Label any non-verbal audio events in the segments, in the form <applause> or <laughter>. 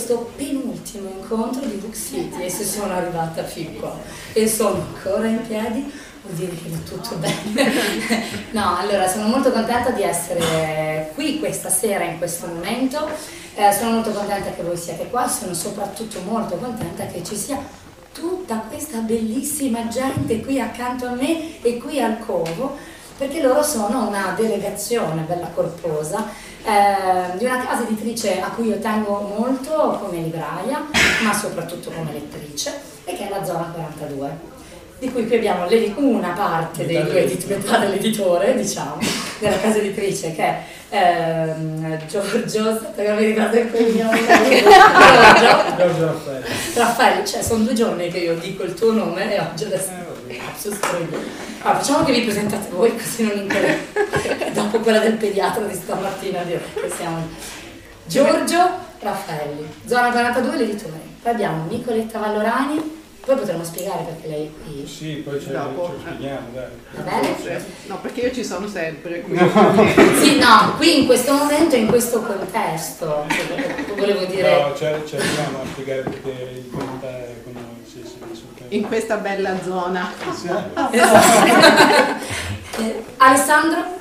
Questo penultimo incontro di Book City e se sono arrivata fin qua e sono ancora in piedi vuol dire che va tutto bene. <laughs> no, allora sono molto contenta di essere qui questa sera in questo momento, Eh, sono molto contenta che voi siate qua, sono soprattutto molto contenta che ci sia tutta questa bellissima gente qui accanto a me e qui al covo, perché loro sono una delegazione bella corposa eh, di una casa editrice a cui io tengo molto come libraia, ma soprattutto come lettrice, e che è la Zona 42 di cui qui abbiamo una parte dei due dell'editore, diciamo, della casa editrice che è ehm, Giorgio, aspetta che non mi ricordo il cognome, Giorgio, Giorgio Raffaele. Raffaele, cioè sono due giorni che io dico il tuo nome e oggi adesso cazzo sto io. Allora, facciamo che vi presentate voi così non incollate. <laughs> Dopo quella del pediatra di stamattina che siamo. Giorgio Raffaelli, zona 42 l'editore. Poi abbiamo Nicoletta Vallorani, poi potremmo spiegare perché lei è qui. Sì, poi ce, Dopo. ce lo spieghiamo, dai. Va bene? No, perché io ci sono sempre, quindi <laughs> Sì, no, qui in questo momento, in questo contesto, cioè, volevo dire... No, ci ci arriviamo a spiegare perché il conta è con noi, sì, sì, assolutamente. In questa bella zona. Eh, Alessandro?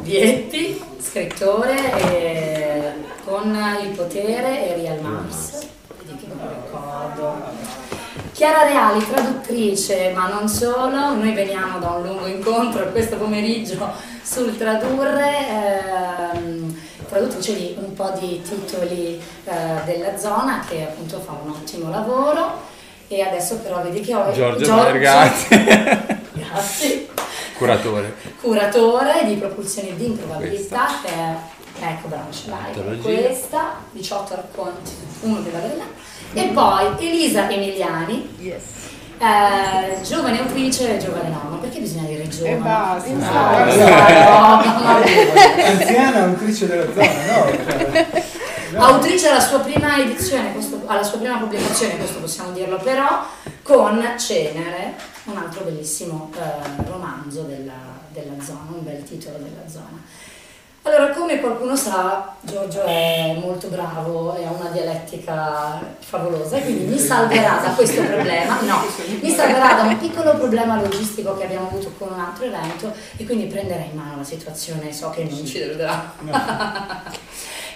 Vietti, scrittore eh, con Il potere e Real Mars, vedi che non ricordo. Chiara Reali, traduttrice, ma non solo, noi veniamo da un lungo incontro questo pomeriggio sul tradurre, ehm, traduttrice di un po' di titoli eh, della zona che appunto fa un ottimo lavoro e adesso però vedi che ho Giorgio Margatti. <laughs> Grazie Curatore. curatore di propulsione di improbabilità che è ecco bravo ce l'hai questa 18 racconti uno della verità E poi Elisa Emiliani, eh, giovane autrice e giovane mamma. Perché bisogna dire giovane? E basta. No, no, no. Anziana autrice della zona, no? Cioè, <laughs> no. Autrice alla sua prima edizione, questo- alla sua prima pubblicazione, questo possiamo dirlo però, con Cenere, un altro bellissimo eh, romanzo della, della zona, un bel titolo della zona. Allora, come qualcuno sa, Giorgio è molto bravo e ha una dialettica favolosa, quindi mi salverà da questo problema, no, mi salverà da un piccolo problema logistico che abbiamo avuto con un altro evento e quindi prenderà in mano la situazione, so che non ci deluderà. <laughs>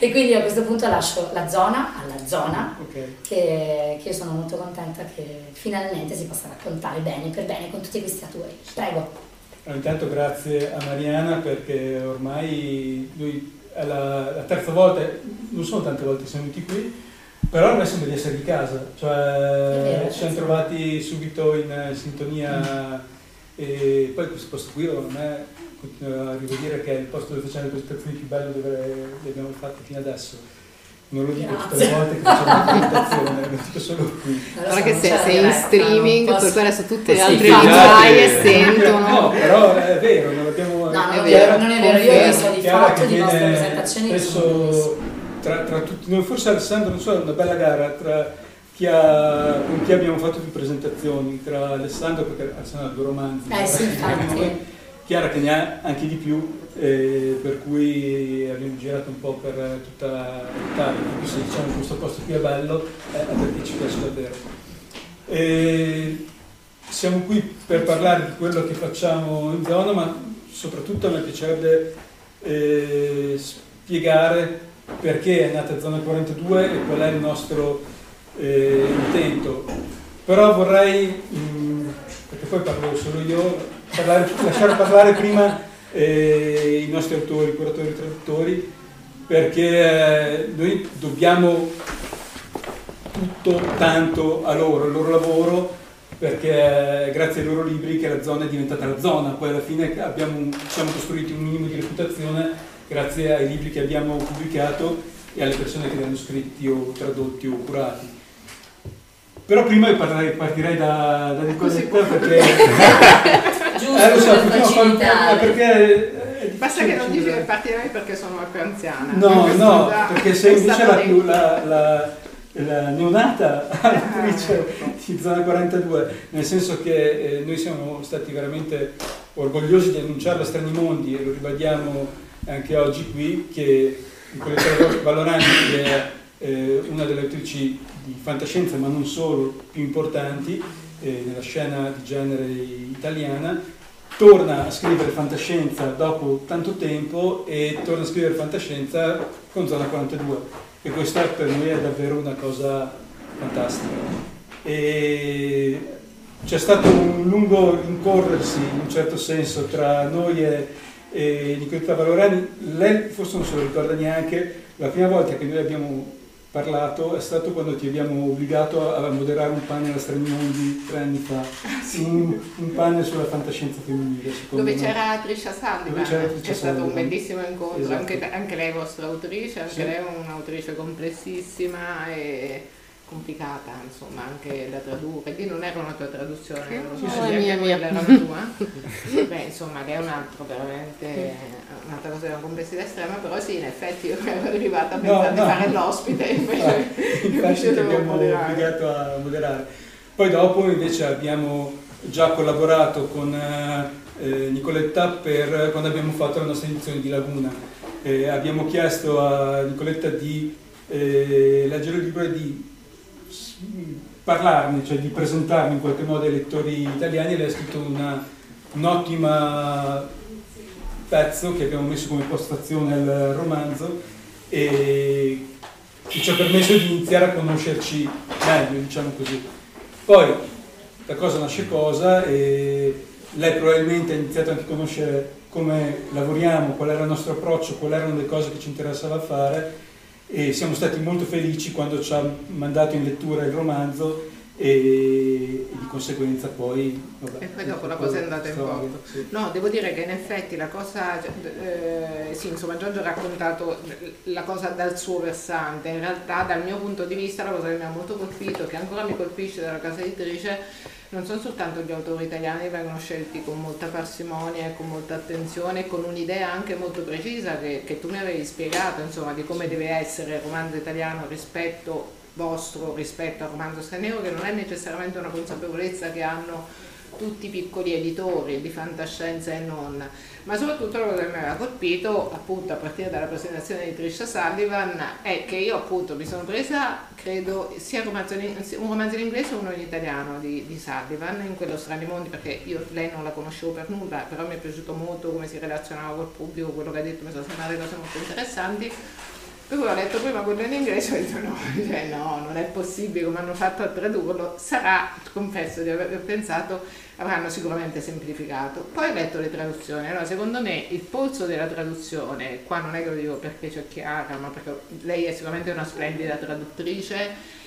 e quindi a questo punto lascio la zona alla zona, Ok. che, che io sono molto contenta che finalmente si possa raccontare bene, per bene, con tutti questi attori. Prego. Allora, intanto grazie a Mariana perché ormai noi è la, la terza volta, non sono tante volte che siamo venuti qui, però noi sembra di essere di casa, cioè vero, ci siamo trovati subito in eh, sintonia e poi questo posto qui a me continuo a rivedere che è il posto dove facciamo le presentazioni più bello dove le abbiamo fatte fino adesso. Non lo dico tutte le volte che facciamo la <laughs> presentazione, lo dico solo qui. Allora, Guarda che non sei, in streaming, posso- per cui adesso tutte le altre vigiaie sì. sentono. No, però è vero, non abbiamo... No, non è vero, non è vero, io visto di fatto di viene presentazioni sono spesso tra, tra tutti noi, forse Alessandro, non so, è una bella gara tra chi ha, con chi abbiamo fatto più presentazioni, tra Alessandro, perché Alessandro ha due romanzi, Eh sì, <laughs> infatti. Chiara che ne ha anche di più, eh, per cui abbiamo girato un po' per tutta l'Italia, cui se diciamo questo posto qui è bello, è perché ci piace davvero. E siamo qui per parlare di quello che facciamo in zona, ma soprattutto me piacerebbe eh, spiegare perché è nata Zona 42 e qual è il nostro eh, intento. Però vorrei, mm, perché poi parlo solo io, parlare- lasciare parlare prima eh, i nostri autori, curatori e traduttori, perché eh, noi dobbiamo tutto tanto a loro, al loro lavoro, perché è grazie ai loro libri che la zona è diventata la zona, poi alla fine abbiamo, siamo costruiti un minimo di reputazione grazie ai libri che abbiamo pubblicato e alle persone che li hanno scritti o tradotti o curati. Però prima io parlerei- partirei da, da Nicoletta perché... <laughs> <laughs> Giusto Eh, lo so, per possiamo fare- facilitare. perché è Basta che non dici che partirei perché sono più anziana. No, no, già perché sei invece la, più, la, la, la neonata <laughs> attrice di Zona 42, nel senso che eh, noi siamo stati veramente orgogliosi di annunciarlo a Strani Mondi e lo ribadiamo anche oggi qui, che Nicoletta Valorani, che è eh, una delle attrici di fantascienza, ma non solo, più importanti eh, nella scena di genere italiana, torna a scrivere fantascienza dopo tanto tempo e torna a scrivere fantascienza con Zona 42 e questa per noi è davvero una cosa fantastica. E c'è stato un lungo rincorrersi in un certo senso tra noi e, e Nicoletta Valorani, lei forse non se lo ricorda neanche, la prima volta che noi abbiamo parlato è stato quando ti abbiamo obbligato a moderare un panel a Strani Mondi tre anni fa, un, un panel sulla fantascienza femminile. Dove c'era Trisha Sullivan, è stato un bellissimo incontro, Esatto. anche, anche lei è vostra autrice, anche Sì. lei è un'autrice complessissima e complicata, insomma, anche da tradurre. Lì non era una tua traduzione, non so anche mia, mia. era una tua. <laughs> Beh, insomma, lei è un altro, veramente un'altra cosa di una complessità estrema, però sì, in effetti io ero arrivata No, pensando no. di fare l'ospite, <laughs> invece, Ah, invece ti dovevo abbiamo moderare. obbligato a moderare. Poi dopo invece abbiamo già collaborato con eh, eh, Nicoletta per, quando abbiamo fatto la nostra edizione di Laguna. Eh, abbiamo chiesto a Nicoletta di eh, leggere il libro e di parlarne, cioè di presentarne in qualche modo ai lettori italiani. Lei ha scritto una- un'ottima pezzo che abbiamo messo come postazione al romanzo e che ci ha permesso di iniziare a conoscerci meglio, diciamo così. Poi da cosa nasce cosa e lei probabilmente ha iniziato anche a conoscere come lavoriamo, qual era il nostro approccio, quali erano le cose che ci interessava fare e siamo stati molto felici quando ci ha mandato in lettura il romanzo e, di conseguenza poi... Vabbè, E poi dopo la cosa è andata in porto. sì. No, devo dire che in effetti la cosa, eh, sì, insomma Giorgio ha raccontato la cosa dal suo versante, in realtà dal mio punto di vista la cosa che mi ha molto colpito, che ancora mi colpisce della casa editrice, non sono soltanto gli autori italiani che vengono scelti con molta parsimonia e con molta attenzione, con un'idea anche molto precisa che, che tu mi avevi spiegato, insomma, di come deve essere il romanzo italiano rispetto vostro, rispetto al romanzo straniero, che non è necessariamente una consapevolezza che hanno tutti i piccoli editori di fantascienza e non, ma soprattutto la cosa che mi aveva colpito appunto a partire dalla presentazione di Trisha Sullivan è che io appunto mi sono presa credo sia un romanzo in, inglese e uno in italiano di, di Sullivan in quello Strani Mondi perché io lei non la conoscevo per nulla però mi è piaciuto molto come si relazionava col pubblico quello che ha detto mi sono sembrate cose molto interessanti per cui ho letto prima quello in inglese e ho detto no, <laughs> cioè no, non è possibile come hanno fatto a tradurlo. Sarà, confesso di aver pensato, avranno sicuramente semplificato. Poi ho letto le traduzioni. Allora, secondo me il polso della traduzione, qua non è che lo dico perché c'è Chiara, ma perché lei è sicuramente una splendida traduttrice,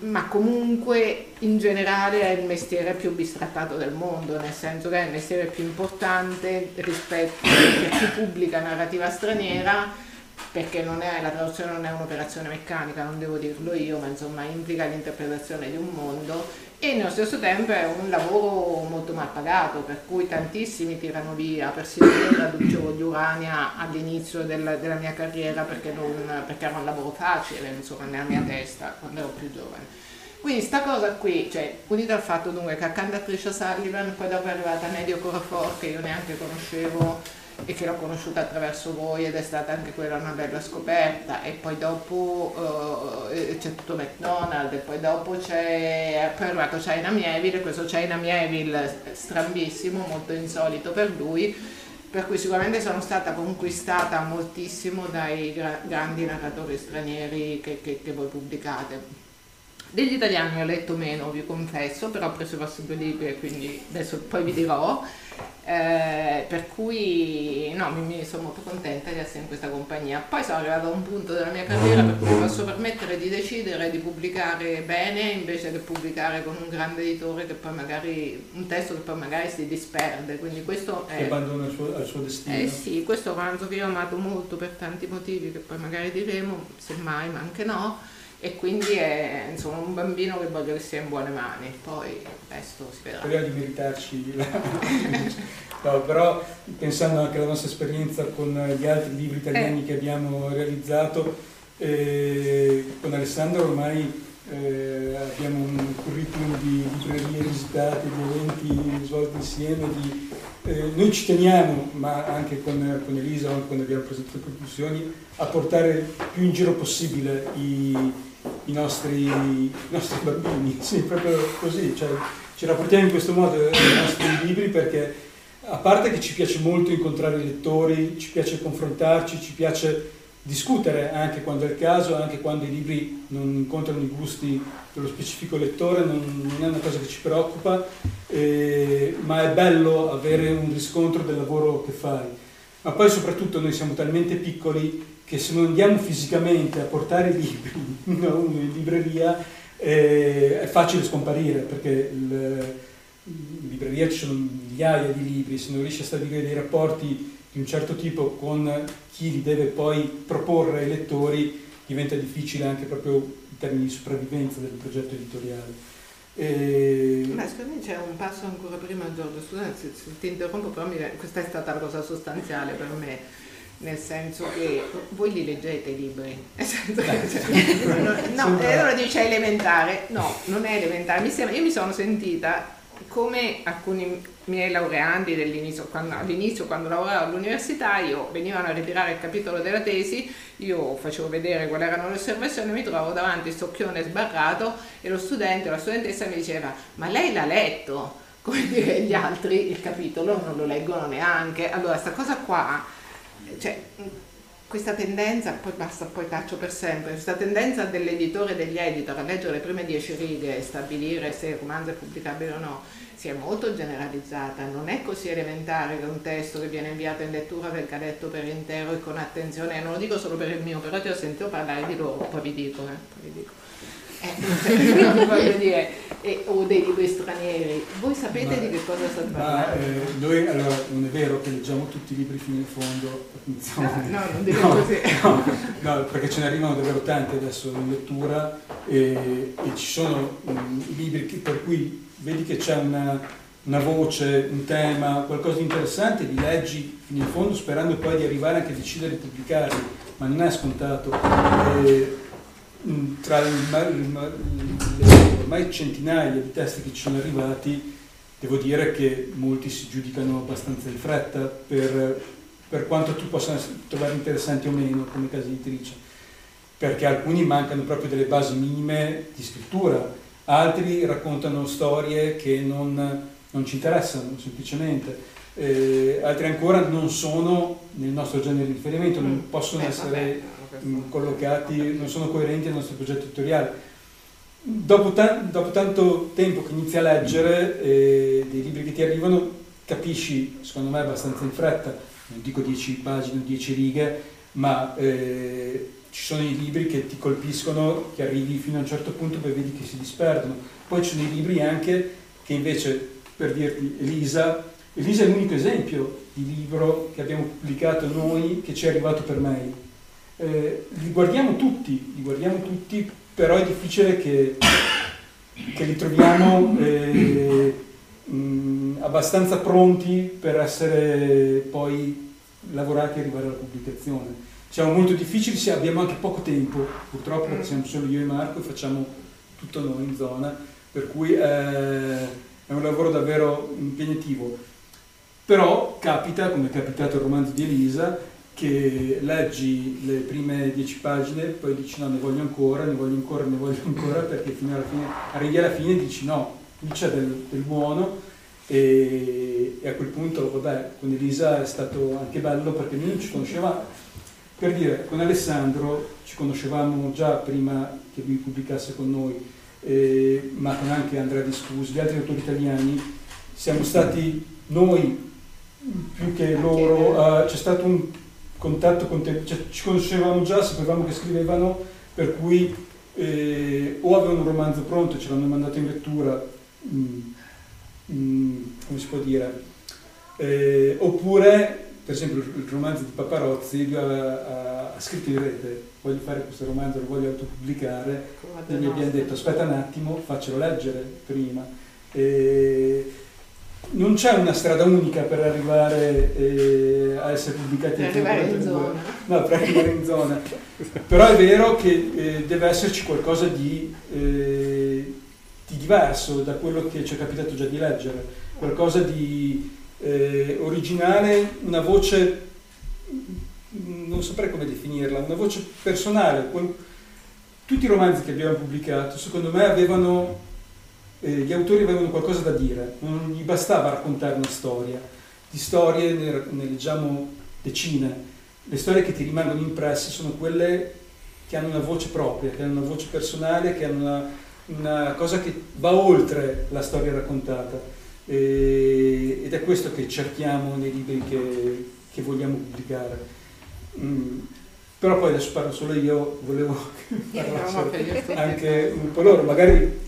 ma comunque in generale è il mestiere più bistrattato del mondo, nel senso che è il mestiere più importante rispetto a chi pubblica narrativa straniera perché è, la traduzione non è un'operazione meccanica, non devo dirlo io, ma insomma implica l'interpretazione di un mondo e nello stesso tempo è un lavoro molto mal pagato, per cui tantissimi tirano via, persino io traducevo gli Urania all'inizio della, della mia carriera perché, non, perché era un lavoro facile, insomma, nella mia testa, quando ero più giovane. Quindi sta cosa qui, cioè, unita al fatto dunque che accanto a Trisha Sullivan, poi dopo è arrivata Nedio Corafor, che io neanche conoscevo, e che l'ho conosciuta attraverso voi ed è stata anche quella una bella scoperta e poi dopo eh, c'è tutto McDonald's e poi dopo c'è poi è arrivato China Mieville questo China Mieville strambissimo molto insolito per lui per cui sicuramente sono stata conquistata moltissimo dai gra- grandi narratori stranieri che, che, che voi pubblicate degli italiani ho letto meno, vi confesso, però ho preso i vostri due libri quindi adesso poi vi dirò. Eh, per cui no, mi, mi sono molto contenta di essere in questa compagnia. Poi sono arrivata a un punto della mia carriera per cui mi posso permettere di decidere di pubblicare bene invece che pubblicare con un grande editore che poi magari un testo che poi magari si disperde. Quindi questo che è. abbandona il suo, al suo destino. Eh sì, questo è un romanzo che io ho amato molto per tanti motivi che poi magari diremo, semmai, ma anche no. E quindi è insomma un bambino che voglio che sia in buone mani, poi il resto si vedrà. Speriamo di meritarci la... <laughs> no, però pensando anche alla nostra esperienza con gli altri libri italiani Eh. che abbiamo realizzato, eh, con Alessandro ormai eh, abbiamo un curriculum di librerie visitate, di eventi svolti insieme, di, eh, noi ci teniamo, ma anche con, con Elisa, quando abbiamo presentato le conclusioni, a portare più in giro possibile i, i nostri, i nostri bambini, <laughs> sì, proprio così, cioè, ci rapportiamo in questo modo ai nostri libri perché a parte che ci piace molto incontrare i lettori, ci piace confrontarci, ci piace discutere anche quando è il caso, anche quando i libri non incontrano i gusti dello specifico lettore, non, non è una cosa che ci preoccupa, eh, ma è bello avere un riscontro del lavoro che fai. Ma poi soprattutto noi siamo talmente piccoli che se non andiamo fisicamente a portare i libri uno a uno in libreria eh, è facile scomparire perché il- in libreria ci sono migliaia di libri, se non riesci a stabilire dei rapporti di un certo tipo con chi li deve poi proporre ai lettori diventa difficile anche proprio in termini di sopravvivenza del progetto editoriale. E- Ma secondo me c'è un passo ancora prima Giorgio, scusa se ti interrompo, però mi- questa è stata la cosa sostanziale per me, nel senso che voi li leggete i libri, <laughs> no, e allora dice elementare, no, non è elementare, mi sembra, io mi sono sentita come alcuni miei laureandi dell'inizio, quando, all'inizio quando lavoravo all'università, io venivano a ritirare il capitolo della tesi, io facevo vedere quali erano le osservazioni, mi trovavo davanti sto occhione sbarrato e lo studente o la studentessa mi diceva ma lei l'ha letto? Come dire gli altri il capitolo non lo leggono neanche. Allora sta cosa qua, cioè, questa tendenza, poi basta, poi taccio per sempre, questa tendenza dell'editore e degli editor a leggere le prime dieci righe e stabilire se il romanzo è pubblicabile o no, si è molto generalizzata, non è così elementare che un testo che viene inviato in lettura venga letto per intero e con attenzione, non lo dico solo per il mio, però ti ho sentito parlare di loro, poi vi dico, eh, poi vi dico. Eh, <laughs> voglio dire, eh, o dei libri stranieri, voi sapete Ma- di che cosa Ma parlando? eh, noi allora non è vero che leggiamo tutti i libri fino in fondo, attenzione. Ah, no, non <laughs> dire No, così. no, no, perché ce ne arrivano davvero tanti adesso in lettura e, e ci sono mm, libri che- per cui vedi che c'è una, una voce, un tema, qualcosa di interessante, li leggi fino in fondo sperando poi di arrivare anche a decidere di pubblicarli, ma non è scontato. E, mm, tra le ormai centinaia di testi che ci sono arrivati, devo dire che molti si giudicano abbastanza in fretta per, per quanto tu possa trovare interessanti o meno come casa editrice, perché alcuni mancano proprio delle basi minime di scrittura, altri raccontano storie che non, non ci interessano semplicemente. Eh, altri ancora non sono nel nostro genere di riferimento, non Mm. possono essere mh, collocati, non sono coerenti al nostro progetto editoriale. Dopo, ta- dopo tanto tempo che inizi a leggere eh, dei libri che ti arrivano, capisci, secondo me abbastanza in fretta, non dico 10 pagine o 10 righe, ma eh, ci sono i libri che ti colpiscono, che arrivi fino a un certo punto poi vedi che si disperdono. Poi ci sono i libri anche che invece, per dirti, Elisa, Elisa è l'unico esempio di libro che abbiamo pubblicato noi che ci è arrivato per mail. Eh, li guardiamo tutti, li guardiamo tutti, però è difficile che, che li troviamo eh, mh, abbastanza pronti per essere poi lavorati e arrivare alla pubblicazione. Siamo molto difficili, abbiamo anche poco tempo, purtroppo perché siamo solo io e Marco e facciamo tutto noi in zona, per cui eh, è un lavoro davvero impegnativo. Però capita, come è capitato al romanzo di Elisa, che leggi le prime dieci pagine, poi dici no, ne voglio ancora, ne voglio ancora, ne voglio <laughs> ancora, perché fino alla fine, arrivi alla fine e dici no, qui c'è del, del buono e, e a quel punto, vabbè, con Elisa è stato anche bello perché noi non ci conoscevamo. Per dire, con Alessandro ci conoscevamo già prima che lui pubblicasse con noi, eh, ma con anche Andrea Discusi, gli altri autori italiani, siamo stati noi più che loro, eh, c'è stato un contatto con te, cioè, ci conoscevamo già, sapevamo che scrivevano, per cui eh, o avevano un romanzo pronto e ce l'hanno mandato in lettura, mm, mm, come si può dire, eh, oppure per esempio il romanzo di Paparozzi, lui ha, ha- scritto in rete, voglio fare questo romanzo, lo voglio autopubblicare, e gli abbiamo detto aspetta un attimo, faccelo leggere prima. E non c'è una strada unica per arrivare eh, a essere pubblicati Per arrivare in zona. No, per arrivare in zona. Però è vero che eh, deve esserci qualcosa di, eh, di diverso da quello che ci è capitato già di leggere, qualcosa di eh, originale, una voce, mm, non saprei come definirla, una voce personale. Tutti i romanzi che abbiamo pubblicato, secondo me, avevano, eh, gli autori avevano qualcosa da dire, non gli bastava raccontare una storia. Di storie ne, ne leggiamo decine. Le storie che ti rimangono impresse sono quelle che hanno una voce propria, che hanno una voce personale, che hanno una, una cosa che va oltre la storia raccontata. E- ed è questo che cerchiamo nei libri che, che vogliamo pubblicare. Mm, Però poi adesso parlo solo io, volevo <laughs> parlare anche un po' loro, magari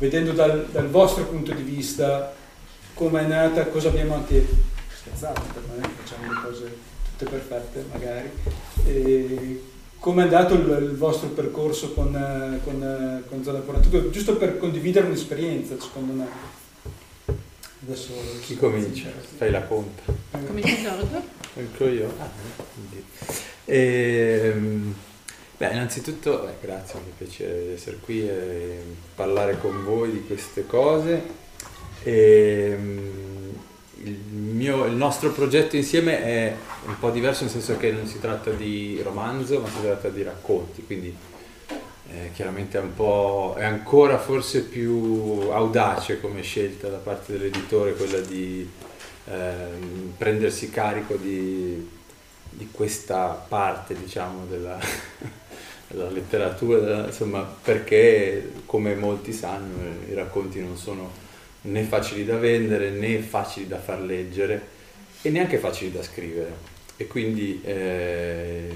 vedendo dal, dal vostro punto di vista come è nata, cosa abbiamo anche scherzato, per che facciamo le cose tutte perfette magari, come è andato il, il vostro percorso con, con, con Zona 42, giusto per condividere un'esperienza secondo me. Adesso Chi comincia? Fai la conta. Comincia Giorgio? Entro io? Ah, quindi. Ehm, beh, innanzitutto, beh, grazie, mi di essere qui e parlare con voi di queste cose. Ehm, il, mio- il nostro progetto insieme è un po' diverso nel senso che non si tratta di romanzo, ma si tratta di racconti, quindi eh, chiaramente è un po' è ancora forse più audace come scelta da parte dell'editore quella di ehm, prendersi carico di, di questa parte, diciamo, della, <laughs> della letteratura, insomma, perché come molti sanno i racconti non sono né facili da vendere né facili da far leggere e neanche facili da scrivere. E quindi eh,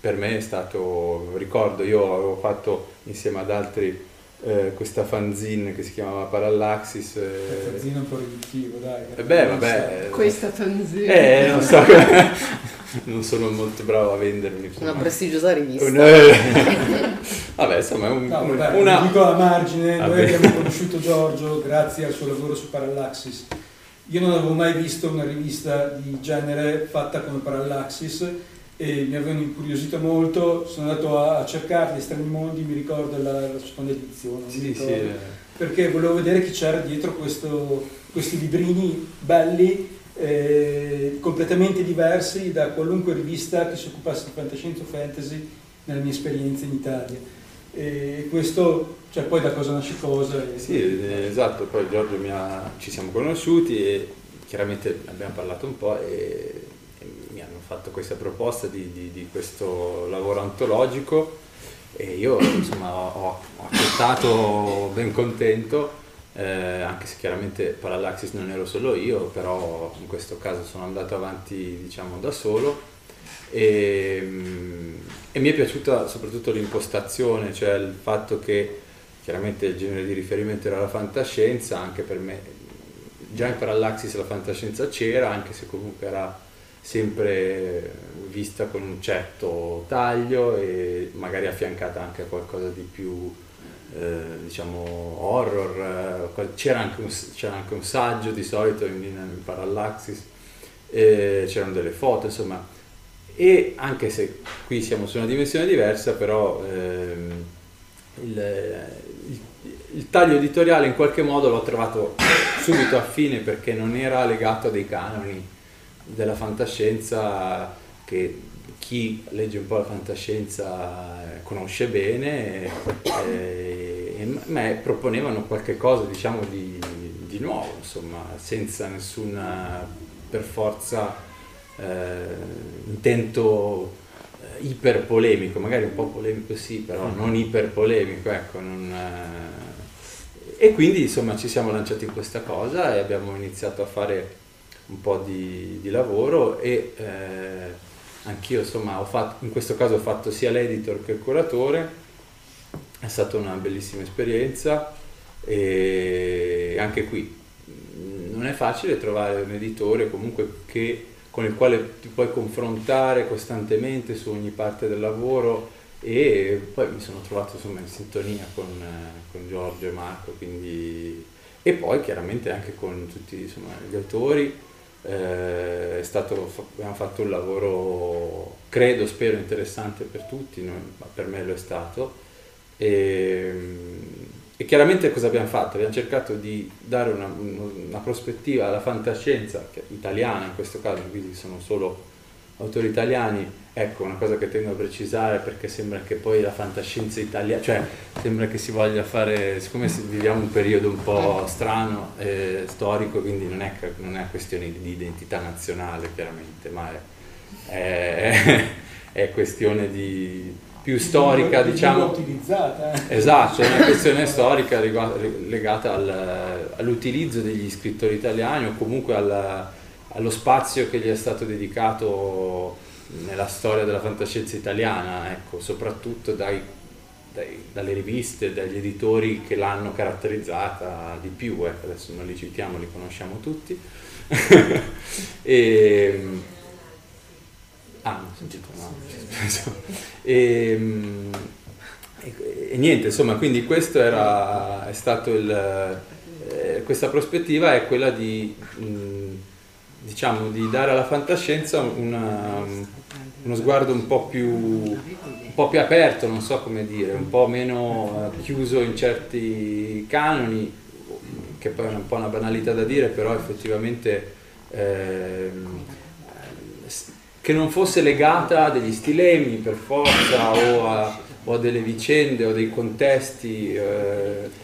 per me è stato, ricordo, io avevo fatto insieme ad altri eh, questa fanzine che si chiamava Parallaxis. Eh, fanzine un po' riduttivo, dai. Eh beh, vabbè. Questa fanzine. Eh, non so, <laughs> <laughs> non sono molto bravo a vendermi. Una prestigiosa rivista. <laughs> vabbè, insomma, è un, no, vabbè, una... Dico a margine, vabbè. noi abbiamo conosciuto Giorgio grazie al suo lavoro su Parallaxis. Io non avevo mai visto una rivista di genere fatta come Parallaxis e mi avevano incuriosito molto, sono andato a, cercarli, Strani Mondi, mi ricordo la, la seconda edizione, sì, sì. perché volevo vedere chi c'era dietro questo, questi librini belli, eh, completamente diversi da qualunque rivista che si occupasse di fantascienza o fantasy nella mia esperienza in Italia. E questo, cioè poi da cosa nasce cosa. E... Sì, esatto, poi Giorgio ha, ci siamo conosciuti e chiaramente abbiamo parlato un po' e fatto questa proposta di, di, di questo lavoro antologico e io insomma ho, ho accettato ben contento, eh, anche se chiaramente Parallaxis non ero solo io, però in questo caso sono andato avanti diciamo da solo. E, e mi è piaciuta soprattutto l'impostazione, cioè il fatto che chiaramente il genere di riferimento era la fantascienza, anche per me già in Parallaxis la fantascienza c'era, anche se comunque era sempre vista con un certo taglio e magari affiancata anche a qualcosa di più eh, diciamo horror c'era anche, un, c'era anche, un, saggio di solito in, in Parallaxis eh, c'erano delle foto insomma e anche se qui siamo su una dimensione diversa però ehm, il, il, il taglio editoriale in qualche modo l'ho trovato subito affine perché non era legato a dei canoni della fantascienza che chi legge un po' la fantascienza conosce bene eh, me proponevano qualche cosa diciamo di, di nuovo insomma senza nessuna per forza eh, intento eh, iper polemico magari un po' polemico sì però non iper polemico ecco non, eh, e quindi insomma ci siamo lanciati in questa cosa e abbiamo iniziato a fare un po' di, di lavoro e eh, anch'io insomma fatto, in questo caso ho fatto sia l'editor che il curatore, è stata una bellissima esperienza. E anche qui non è facile trovare un editore comunque che, con il quale ti puoi confrontare costantemente su ogni parte del lavoro. E poi mi sono trovato insomma in sintonia con, con Giorgio e Marco quindi, e poi chiaramente anche con tutti insomma, gli autori eh, stato, abbiamo fatto un lavoro, credo, spero, interessante per tutti, ma per me lo è stato. E, e, chiaramente cosa abbiamo fatto? Abbiamo cercato di dare una, una prospettiva alla fantascienza, italiana in questo caso, quindi sono solo autori italiani, ecco una cosa che tengo a precisare perché sembra che poi la fantascienza italiana, cioè sembra che si voglia fare, siccome viviamo un periodo un po' strano, eh, storico, quindi non è, non è questione di identità nazionale chiaramente, ma è, è, <laughs> è questione di più storica, di diciamo. utilizzata. Eh. Esatto, è una <laughs> questione storica legata al, all'utilizzo degli scrittori italiani o comunque alla allo spazio che gli è stato dedicato nella storia della fantascienza italiana, ecco, soprattutto dai, dai, dalle riviste, dagli editori che l'hanno caratterizzata di più, ecco, adesso non li citiamo, li conosciamo tutti. <laughs> e, ah, non sentito, no. e, e, e, niente, insomma, quindi questo era, è stato il, eh, questa prospettiva è quella di... Mh, diciamo, di dare alla fantascienza una, uno sguardo un po, più, un po' più aperto, non so come dire, un po' meno eh, chiuso in certi canoni, che poi è un po' una banalità da dire, però effettivamente eh, che non fosse legata a degli stilemi per forza o a, o a delle vicende o dei contesti. Eh,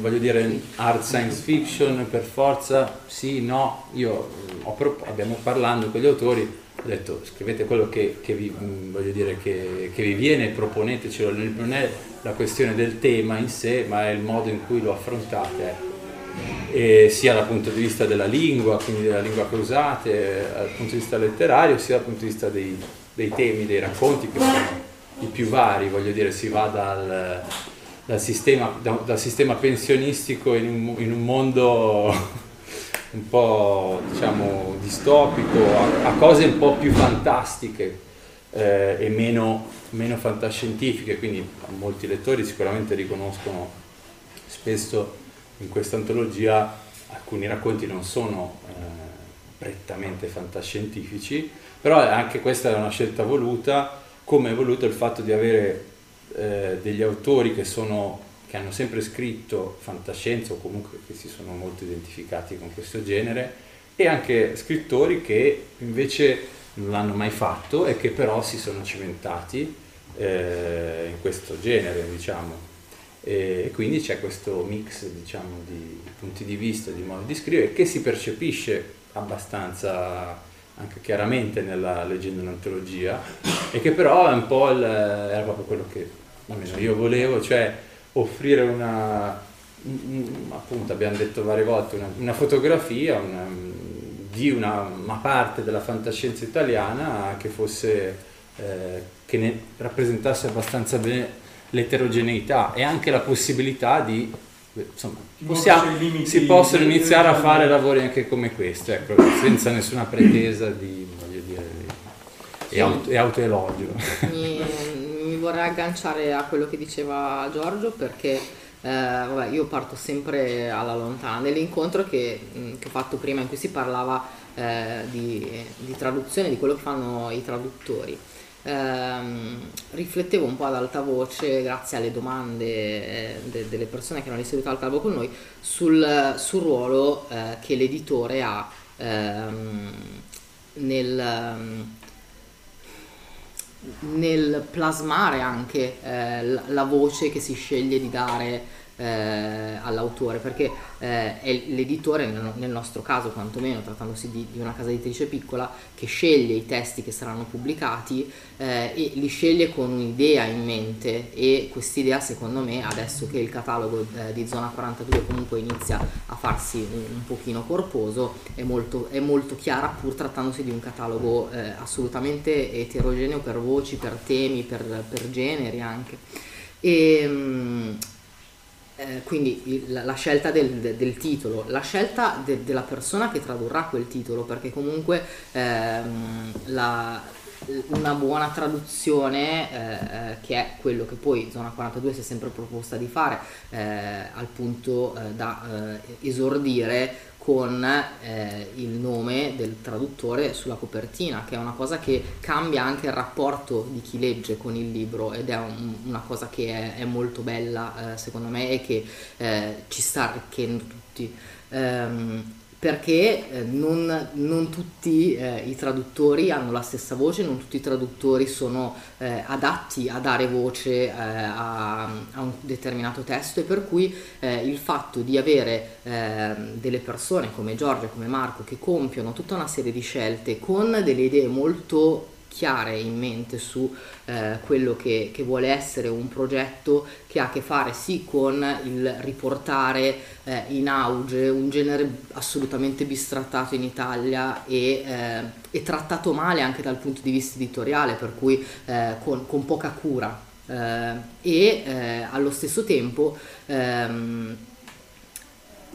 voglio dire art science fiction per forza, sì, no, io pro- abbiamo parlando con gli autori, ho detto scrivete quello che, che vi, mm, voglio dire, che, che vi viene, proponetecelo, non è la questione del tema in sé, ma è il modo in cui lo affrontate. Ecco. E sia dal punto di vista della lingua, quindi della lingua che usate, dal punto di vista letterario, sia dal punto di vista dei, dei temi, dei racconti che sono i più vari, voglio dire, si va dal, dal, sistema, dal sistema, pensionistico in un, in un mondo <laughs> un po' diciamo distopico, a, a cose un po' più fantastiche eh, e meno, meno, fantascientifiche, quindi molti lettori sicuramente riconoscono spesso in questa antologia alcuni racconti non sono eh, prettamente fantascientifici, però anche questa è una scelta voluta, come è voluto il fatto di avere eh, degli autori che sono che hanno sempre scritto fantascienza o comunque che si sono molto identificati con questo genere e anche scrittori che invece non l'hanno mai fatto e che però si sono cimentati eh, in questo genere, diciamo. E quindi c'è questo mix diciamo, di punti di vista, di modi di scrivere che si percepisce abbastanza anche chiaramente nella leggenda un'antologia e che però è un po' il, era proprio quello che almeno io volevo, cioè offrire una, appunto abbiamo detto varie volte, una, una fotografia una, di una, una, parte della fantascienza italiana che fosse, eh, che ne rappresentasse abbastanza bene l'eterogeneità e anche la possibilità di insomma, possiamo, si possono iniziare a fare lavori anche come questo, ecco, senza nessuna pretesa di, voglio dire, sì. e, auto, e autoelogio. Mi, mi vorrei agganciare a quello che diceva Giorgio perché eh, vabbè, io parto sempre alla lontana. Nell'incontro che, che, ho fatto prima in cui si parlava eh, di, di, traduzione, di quello che fanno i traduttori, ehm, riflettevo un po' ad alta voce, grazie alle domande eh, de, delle persone che hanno seduto al tavolo con noi, sul, sul ruolo eh, che l'editore ha ehm, nel nel plasmare anche eh, la voce che si sceglie di dare eh, all'autore, perché eh, è l'editore, nel, nostro caso quantomeno, trattandosi di, di, una casa editrice piccola, che sceglie i testi che saranno pubblicati eh, e li sceglie con un'idea in mente e quest'idea secondo me, adesso che il catalogo eh, di Zona 42 comunque inizia a farsi un, un pochino corposo, è molto, è molto, chiara pur trattandosi di un catalogo eh, assolutamente eterogeneo per voci, per temi, per, per generi anche. E, mh, eh, quindi il, la scelta del, del, titolo, la scelta de, della persona che tradurrà quel titolo, perché comunque ehm, la, una buona traduzione, eh, che è quello che poi Zona 42 si è sempre proposta di fare, eh, al punto eh, da eh, esordire con eh, il nome del traduttore sulla copertina, che è una cosa che cambia anche il rapporto di chi legge con il libro ed è un, una cosa che è, è molto bella eh, secondo me e che eh, ci sta arricchendo tutti. Um, perché eh, non, non, tutti eh, i traduttori hanno la stessa voce, non tutti i traduttori sono eh, adatti a dare voce eh, a, a, un determinato testo e per cui eh, il fatto di avere ehm, delle persone come Giorgia, come Marco che compiono tutta una serie di scelte con delle idee molto chiare in mente su eh, quello che, che, vuole essere un progetto che ha a che fare sì con il riportare eh, in auge un genere assolutamente bistrattato in Italia e, eh, e, trattato male anche dal punto di vista editoriale, per cui eh, con, con, poca cura. Eh, e eh, allo stesso tempo ehm,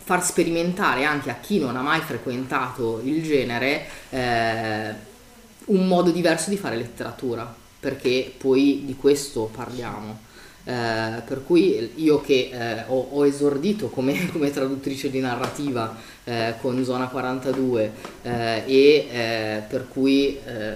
far sperimentare anche a chi non ha mai frequentato il genere un modo diverso di fare letteratura, perché poi di questo parliamo. Eh, per cui io che eh, ho, ho, esordito come, <laughs> come, traduttrice di narrativa eh, con Zona 42 eh, e eh, per cui eh,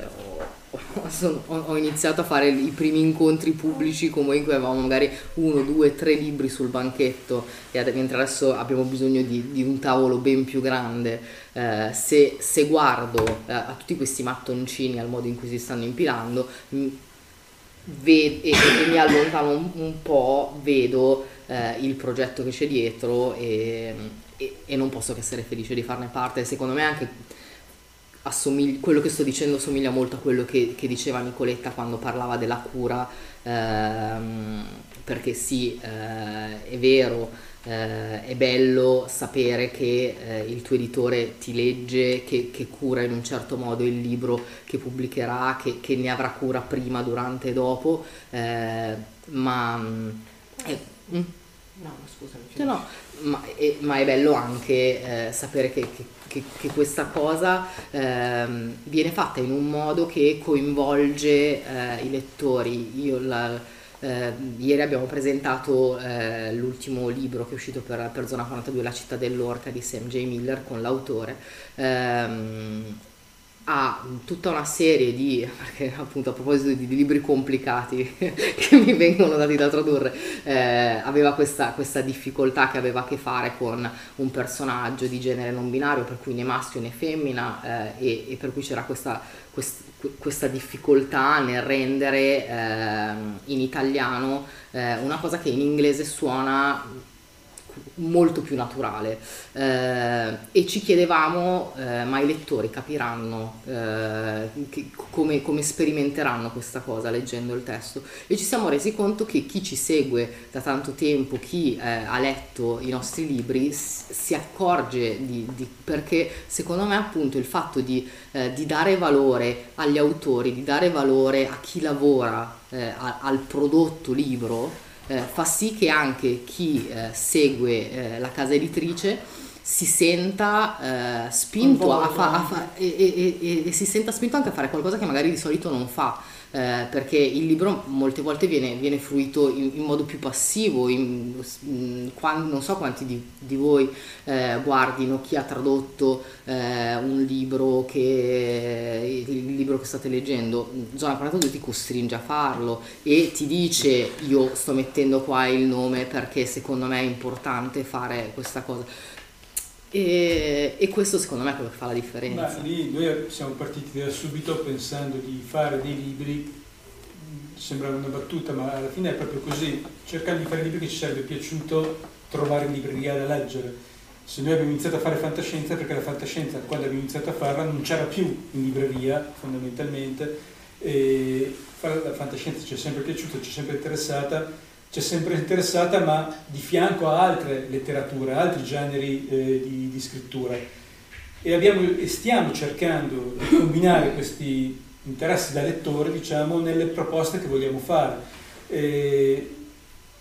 sono, ho iniziato a fare i primi incontri pubblici in cui avevamo magari uno, due, tre libri sul banchetto e mentre adesso abbiamo bisogno di, di, un tavolo ben più grande. Eh, se, se, guardo eh, a tutti questi mattoncini al modo in cui si stanno impilando ve- e, e, mi allontano un, un po' vedo eh, il progetto che c'è dietro e, e, non posso che essere felice di farne parte. Secondo me anche assomiglia, quello che sto dicendo somiglia molto a quello che, che diceva Nicoletta quando parlava della cura, ehm, perché sì, eh, è vero, eh, è bello sapere che eh, il tuo editore ti legge, che, che, cura in un certo modo il libro che pubblicherà, che, che ne avrà cura prima, durante e dopo, eh, ma... Eh, mm? No, scusami. No, no, ma, è, ma, è, bello anche eh, sapere che, che, che, questa cosa eh, viene fatta in un modo che coinvolge eh, i lettori. Io la, eh, ieri abbiamo presentato eh, l'ultimo libro che è uscito per, per, Zona 42, La città dell'orca di Sam J. Miller con l'autore. Ha tutta una serie di, perché appunto a proposito di, di libri complicati <laughs> che mi vengono dati da tradurre, eh, aveva questa, questa, difficoltà che aveva a che fare con un personaggio di genere non binario, per cui né maschio né femmina, eh, e, e, per cui c'era questa, quest, questa difficoltà nel rendere eh, in italiano eh, una cosa che in inglese suona molto più naturale. Eh, e ci chiedevamo eh, ma i lettori capiranno eh, che, come, come, sperimenteranno questa cosa leggendo il testo. E ci siamo resi conto che chi ci segue da tanto tempo chi eh, ha letto i nostri libri si accorge di, di, perché secondo me appunto il fatto di, eh, di, dare valore agli autori di dare valore a chi lavora eh, al prodotto libro eh, fa sì che anche chi eh, segue eh, la casa editrice si senta eh, spinto a fa, a fa, e, e, e, e si senta spinto anche a fare qualcosa che magari di solito non fa eh, perché il libro molte volte viene, viene fruito in, in, modo più passivo, in, in, quando, non so quanti di, di voi eh, guardino chi ha tradotto eh, un libro che il libro che state leggendo, Zona 42 ti costringe a farlo e ti dice io sto mettendo qua il nome perché secondo me è importante fare questa cosa e, e, questo secondo me è quello che fa la differenza. Ma lì noi siamo partiti da subito pensando di fare dei libri, sembrava una battuta, ma alla fine è proprio così, cercando di fare libri che ci sarebbe piaciuto trovare in libreria da leggere. Se noi abbiamo iniziato a fare fantascienza perché la fantascienza quando abbiamo iniziato a farla non c'era più in libreria fondamentalmente e la fantascienza ci è sempre piaciuta, ci è sempre interessata ci è sempre interessata, ma di fianco a altre letterature, altri generi eh, di, di, scrittura. E, abbiamo, e, stiamo cercando di combinare questi interessi da lettore, diciamo, nelle proposte che vogliamo fare. E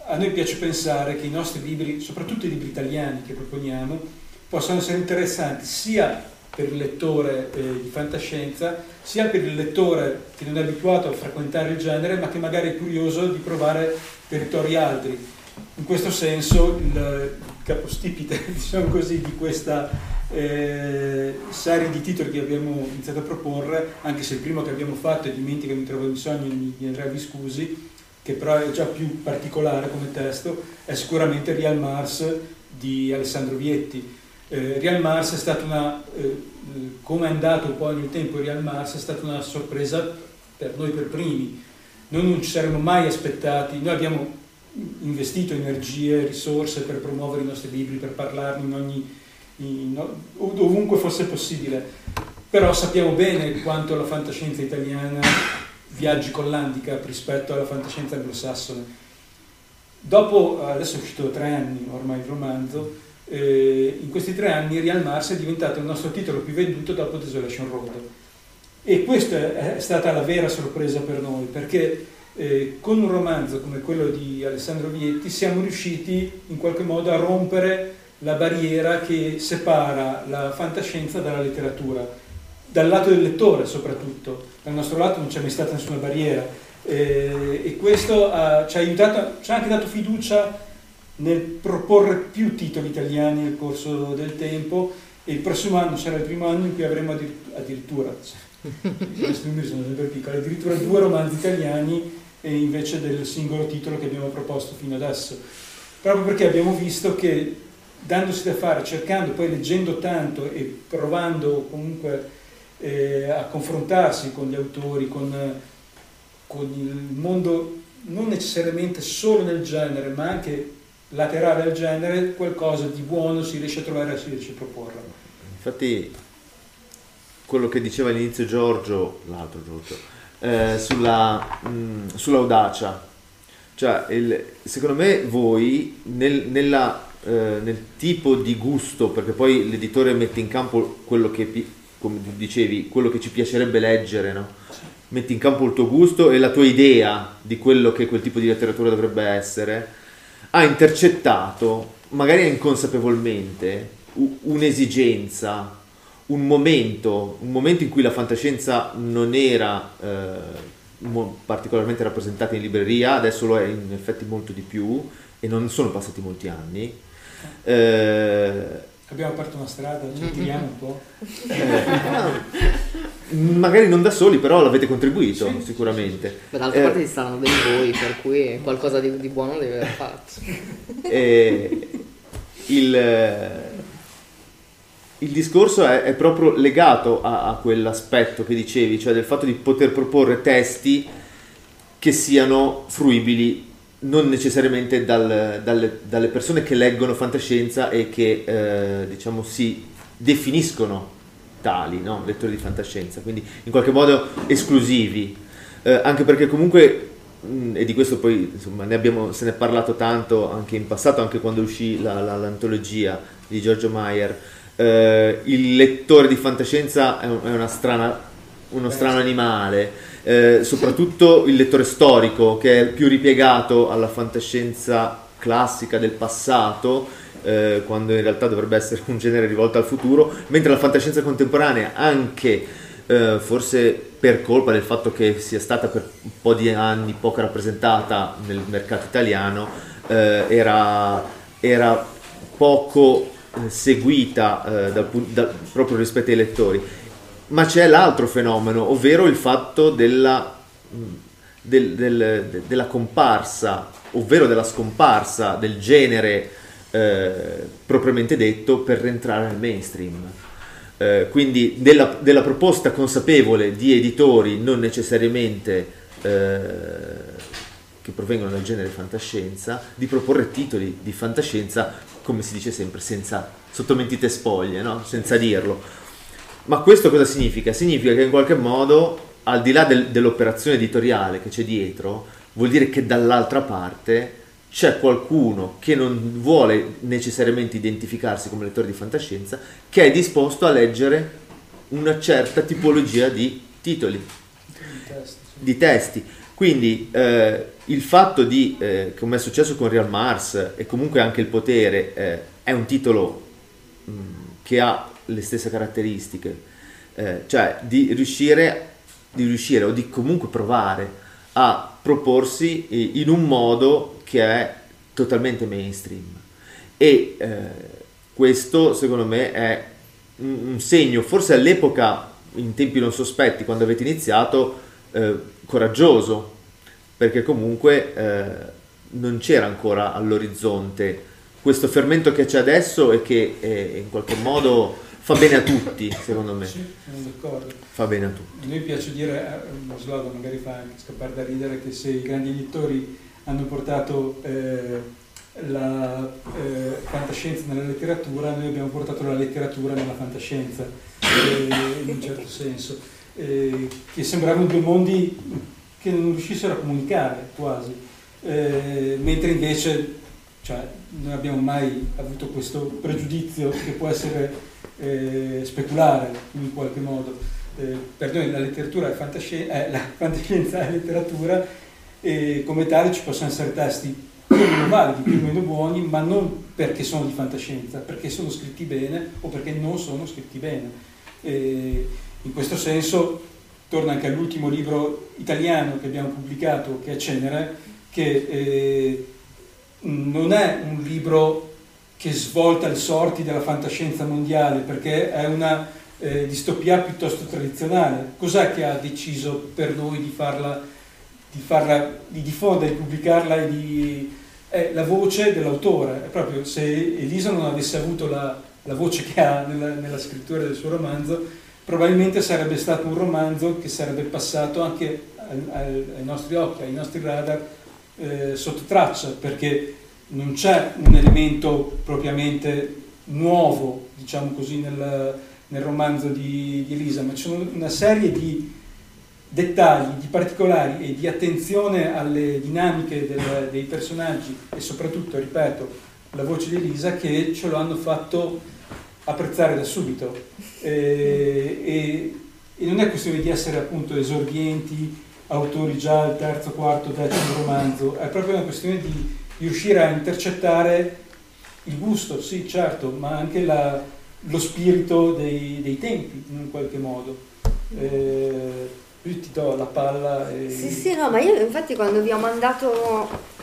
a noi piace pensare che i nostri libri, soprattutto i libri italiani che proponiamo, possano essere interessanti sia per il lettore eh, di fantascienza, sia per il lettore che non è abituato a frequentare il genere, ma che magari è curioso di provare territori altri. In questo senso il capostipite <laughs> diciamo così, di questa eh, serie di titoli che abbiamo iniziato a proporre, anche se il primo che abbiamo fatto è Dimentica mi trovo in sogno di Andrea Viscusi, che però è già più particolare come testo, è sicuramente Real Mars di Alessandro Vietti. Eh, Real Mars è stata una, eh, come è andato un po' nel tempo Real Mars, è stata una sorpresa per noi per primi, noi non ci saremmo mai aspettati, noi abbiamo investito energie, risorse per promuovere i nostri libri, per parlarne in ogni, in, ovunque fosse possibile, però sappiamo bene quanto la fantascienza italiana viaggi con l'handicap rispetto alla fantascienza anglosassone. Dopo, adesso è uscito tre anni ormai il romanzo, eh, in questi tre anni Real Mars è diventato il nostro titolo più venduto dopo Desolation Road. E questa è stata la vera sorpresa per noi, perché eh, con un romanzo come quello di Alessandro Vietti siamo riusciti in qualche modo a rompere la barriera che separa la fantascienza dalla letteratura, dal lato del lettore soprattutto, dal nostro lato non c'è mai stata nessuna barriera. Eh, e questo ha, ci ha aiutato, ci ha anche dato fiducia nel proporre più titoli italiani nel corso del tempo e il prossimo anno sarà il primo anno in cui avremo addirittura <laughs> questi numeri sono sempre piccoli, addirittura due romanzi italiani invece del singolo titolo che abbiamo proposto fino adesso. Proprio perché abbiamo visto che dandosi da fare, cercando, poi leggendo tanto e provando comunque eh, a confrontarsi con gli autori, con, con il mondo non necessariamente solo nel genere, ma anche laterale al genere, qualcosa di buono si riesce a trovare e si riesce a proporre. Infatti quello che diceva all'inizio Giorgio, l'altro Giorgio, eh, sulla, mh, sull'audacia. Cioè, il- secondo me voi nel, nella, eh, nel tipo di gusto, perché poi l'editore mette in campo quello che, come dicevi, quello che ci piacerebbe leggere, no? Metti in campo il tuo gusto e la tua idea di quello che quel tipo di letteratura dovrebbe essere, ha intercettato, magari inconsapevolmente, un'esigenza, un momento, un momento in cui la fantascienza non era eh, particolarmente rappresentata in libreria, adesso lo è in effetti molto di più e non sono passati molti anni. Eh, Abbiamo aperto una strada, ci tiriamo un po'. magari non da soli, però l'avete contribuito sicuramente. Beh, d'altra Eh, parte ci saranno dei voi, per cui qualcosa di, di buono deve aver fatto. <laughs> E il, eh, il discorso è, è proprio legato a, a quell'aspetto che dicevi, cioè del fatto di poter proporre testi che siano fruibili non necessariamente dal- dalle, dalle persone che leggono fantascienza e che eh, diciamo si definiscono tali, no? lettori di fantascienza, quindi in qualche modo esclusivi, Eh, anche perché comunque mh, e di questo poi insomma, ne abbiamo, se ne è parlato tanto anche in passato, anche quando uscì la- la- l'antologia di Giorgio Maier. Eh, il lettore di fantascienza è, un- è una strana, uno strano animale, eh, soprattutto il lettore storico che è più ripiegato alla fantascienza classica del passato, eh, quando in realtà dovrebbe essere un genere rivolto al futuro, mentre la fantascienza contemporanea anche eh, forse per colpa del fatto che sia stata per un po' di anni poco rappresentata nel mercato italiano, eh, era, era poco eh, seguita eh, dal da- proprio rispetto ai lettori. Ma c'è l'altro fenomeno, ovvero il fatto della, mh, del- del- de- della comparsa, ovvero della scomparsa del genere eh, propriamente detto per rientrare nel mainstream. Eh, quindi della, della proposta consapevole di editori non necessariamente eh, che provengono dal genere fantascienza, di proporre titoli di fantascienza, come si dice sempre, senza sottomentite spoglie, no? senza dirlo. Ma questo cosa significa? Significa che in qualche modo, al di là del- dell'operazione editoriale che c'è dietro, vuol dire che dall'altra parte c'è qualcuno che non vuole necessariamente identificarsi come lettore di fantascienza, che è disposto a leggere una certa tipologia di titoli, di testi. Quindi eh, il fatto di, eh, come è successo con Real Mars e comunque anche Il Potere, eh, è un titolo mh, che ha le stesse caratteristiche, eh, cioè di riuscire, di riuscire o di comunque provare a proporsi in un modo che è totalmente mainstream. E eh, questo secondo me è un, un segno, forse all'epoca, in tempi non sospetti, quando avete iniziato, eh, coraggioso, perché comunque eh, non c'era ancora all'orizzonte questo fermento che c'è adesso e che eh, in qualche modo fa bene a tutti, secondo me. Sì, sono d'accordo. Fa bene a tutti. A noi piace dire, eh, uno slogan magari fa anche scappare da ridere, che se i grandi editori hanno portato eh, la eh, fantascienza nella letteratura, noi abbiamo portato la letteratura nella fantascienza, eh, in un certo senso, eh, che sembravano due mondi che non riuscissero a comunicare quasi, Eh, mentre invece cioè, non abbiamo mai avuto questo pregiudizio che può essere eh, speculare in qualche modo. Eh, per noi la letteratura è fantascienza, eh, la <laughs> fantascienza è letteratura e come tale ci possono essere testi più o meno validi, più o meno buoni, ma non perché sono di fantascienza, perché sono scritti bene o perché non sono scritti bene. E in questo senso torna anche all'ultimo libro italiano che abbiamo pubblicato, che è Cenere, che eh, non è un libro che svolta le sorti della fantascienza mondiale, perché è una eh, distopia piuttosto tradizionale. Cos'è che ha deciso per noi di farla, di, farla, di diffondere, di pubblicarla di... È la voce dell'autore, è proprio se Elisa non avesse avuto la, la voce che ha nella, nella scrittura del suo romanzo, probabilmente sarebbe stato un romanzo che sarebbe passato anche ai- ai nostri occhi, ai nostri radar eh, sotto traccia, perché non c'è un elemento propriamente nuovo, diciamo così, nel, nel romanzo di, di Elisa, ma sono una serie di dettagli, di particolari e di attenzione alle dinamiche del- dei personaggi e soprattutto, ripeto, la voce di Elisa che ce lo hanno fatto apprezzare da subito. Eh, e, e non è questione di essere appunto esordienti, autori già al terzo, quarto, decimo romanzo, è proprio una questione di riuscire a intercettare il gusto, sì certo, ma anche la- lo spirito dei, dei tempi in qualche modo. Eh, io ti do la palla e... Sì, sì, no, ma io infatti quando vi ho mandato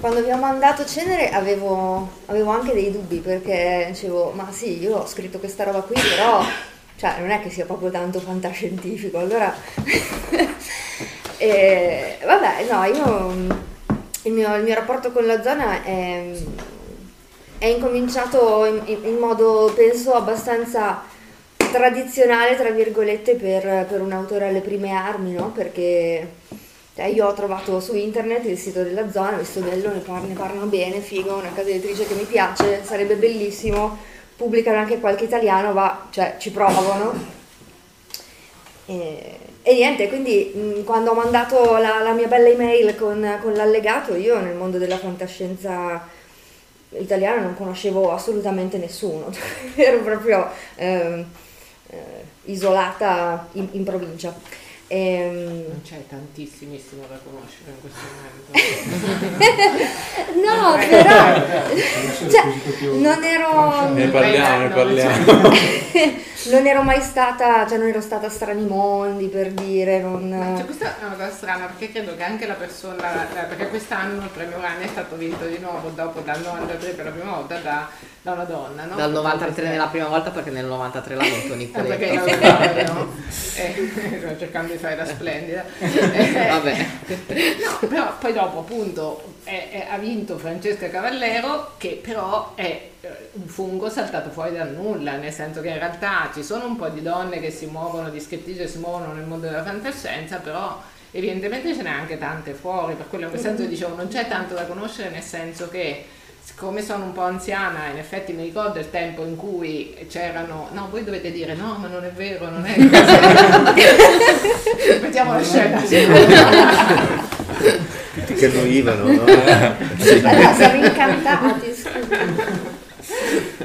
quando vi ho mandato Cenere avevo, avevo anche dei dubbi perché dicevo, ma sì, io ho scritto questa roba qui, però cioè, non è che sia proprio tanto fantascientifico, allora <laughs> e, vabbè, no, io il mio, il mio rapporto con la zona è, è incominciato in, in- modo, penso, abbastanza tradizionale, tra virgolette, per, per un autore alle prime armi, no? Perché cioè, io ho trovato su internet il sito della zona, ho visto bello, ne, par- ne parlano bene, figo, una casa editrice che mi piace, sarebbe bellissimo, pubblicano anche qualche italiano, va, cioè ci provano. E, e niente, quindi mh, quando ho mandato la, la mia bella email con, con l'allegato, io nel mondo della fantascienza italiana non conoscevo assolutamente nessuno, ero proprio ehm, eh, isolata in, in provincia. Ehm, Non c'è tantissimissimo da conoscere in questo momento. no, Eh, però cioè, non ero Ne parliamo, ne parliamo. Non ero mai stata, cioè non ero stata a strani mondi per dire, non Cioè, questa è una cosa strana perché credo che anche la persona, perché quest'anno il premio Urania è stato vinto di nuovo dopo dal 93 per la prima volta da, da una donna, no? Dal 93 nella prima volta perché nel 93 l'ha vinto Eh, perché Nicoletto. io no? Eh, <laughs> sto cercando di fare la splendida. <laughs> Eh, Vabbè. No, però poi dopo appunto è- è- ha vinto Francesca Cavallero che però è un fungo saltato fuori dal nulla, nel senso che in realtà ci sono un po' di donne che si muovono, di scrittrici che si muovono nel mondo della fantascienza, però evidentemente ce n'è anche tante fuori, per quello in quel senso dicevo non c'è tanto da conoscere nel senso che siccome sono un po' anziana, in effetti mi ricordo il tempo in cui c'erano, no, voi dovete dire no, ma non è vero, non è così. <laughs> Mettiamo la scena. <laughs> Che annoivano, no? <laughs> Allora, siamo incantati, scusa.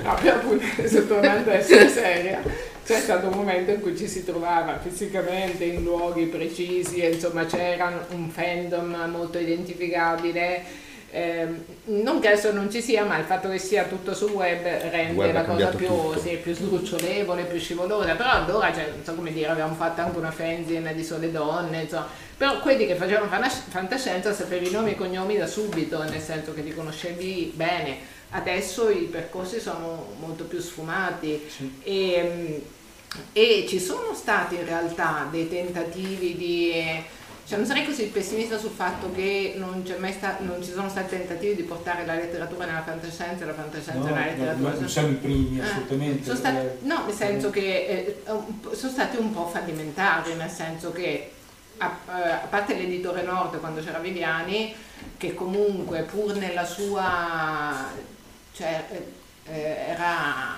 No, appunto, <laughs> adesso tornando a essere seria, c'è stato un momento in cui ci si trovava fisicamente in luoghi precisi e insomma c'era un fandom molto identificabile. Ehm, non che adesso non ci sia, ma il fatto che sia tutto sul web rende web la cosa più, sì, più sdrucciolevole, più scivolosa. Però allora, cioè, non so come dire, avevamo fatto anche una fanzine di sole donne, insomma. Però quelli che facevano fantascienza sapevi i nomi e i cognomi da subito, nel senso che li conoscevi bene. Adesso i percorsi sono molto più sfumati e, mm, e ci sono stati in realtà dei tentativi di... Cioè non sarei così pessimista sul fatto che non, c'è mai sta- non ci sono stati tentativi di portare la letteratura nella fantascienza e la fantascienza No, nella letteratura. no, non siamo i primi, Eh, assolutamente. sono stati- Eh, no, nel senso che eh, un po- sono stati un po' fallimentari, nel senso che a, eh, a parte l'editore Nord quando c'era Viviani, che comunque pur nella sua... cioè eh, eh, era...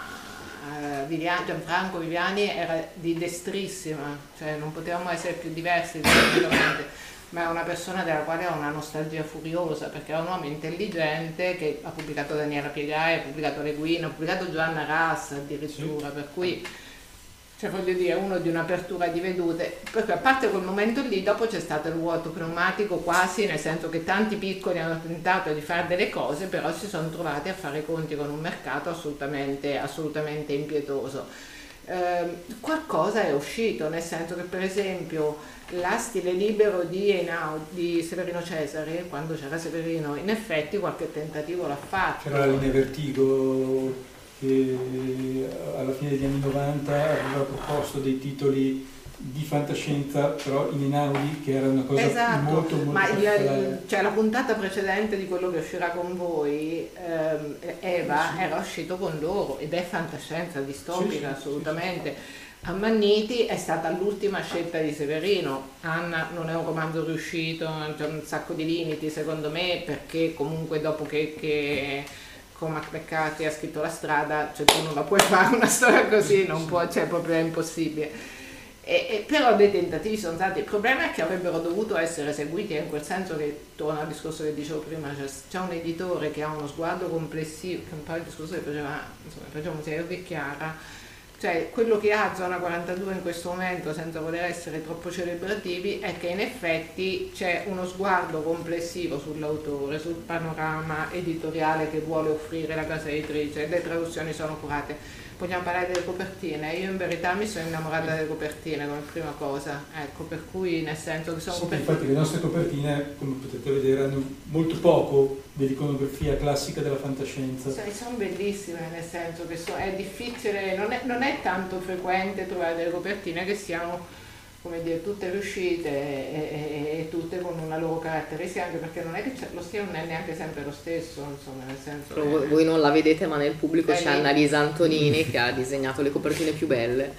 eh, Viviani- Gianfranco Viviani era di destrissima, cioè non potevamo essere più diversi ma è una persona della quale ho una nostalgia furiosa perché è un uomo intelligente che ha pubblicato Daniela Piegai, ha pubblicato Le Guine, ha pubblicato Giovanna Rass addirittura, per cui cioè voglio dire, uno di un'apertura di vedute, perché a parte quel momento lì, dopo c'è stato il vuoto pneumatico quasi, nel senso che tanti piccoli hanno tentato di fare delle cose, però si sono trovati a fare i conti con un mercato assolutamente, assolutamente impietoso. Ehm, qualcosa è uscito, nel senso che per esempio la stile libero di, Einaudi- di Severino Cesare, quando c'era Severino, in effetti qualche tentativo l'ha fatto. C'era la linea Vertigo che alla fine degli anni 90 aveva proposto dei titoli di fantascienza però in inaudi che era una cosa Esatto, molto molto ma il- cioè, la puntata precedente di quello che uscirà con voi, ehm, Eva, era uscito con loro ed è fantascienza distopica Sì, sì, sì, assolutamente. Ammanniti è stata l'ultima scelta di Severino. Anna non è un romanzo riuscito, c'è un sacco di limiti secondo me, perché comunque dopo che, che Cormac McCarthy ha scritto La strada, cioè tu non la puoi <laughs> fare una storia così, non può, cioè proprio impossibile. E, e però dei tentativi sono stati, il problema è che avrebbero dovuto essere seguiti in quel senso che torna al discorso che dicevo prima, cioè c'è un editore che ha uno sguardo complessivo, che un po' il discorso che faceva, insomma, faceva Sergio e Chiara, cioè quello che ha Zona 42 in questo momento, senza voler essere troppo celebrativi, è che in effetti c'è uno sguardo complessivo sull'autore, sul panorama editoriale che vuole offrire la casa editrice, le traduzioni sono curate vogliamo parlare delle copertine. Io in verità mi sono innamorata delle copertine come prima cosa, ecco, per cui nel senso che sono Sì, copertine. infatti le nostre copertine, come potete vedere, hanno molto poco dell'iconografia classica della fantascienza. Sono, sono bellissime nel senso che so- è difficile, non è, non è tanto frequente trovare delle copertine che siano come dire, tutte riuscite e, e- e tutte con una loro caratteristica, anche perché non è che c'è- lo stile non è neanche sempre lo stesso, insomma, nel senso che- voi, voi non la vedete, ma nel pubblico c'è. Annalisa Antonini <laughs> che ha disegnato le copertine più belle.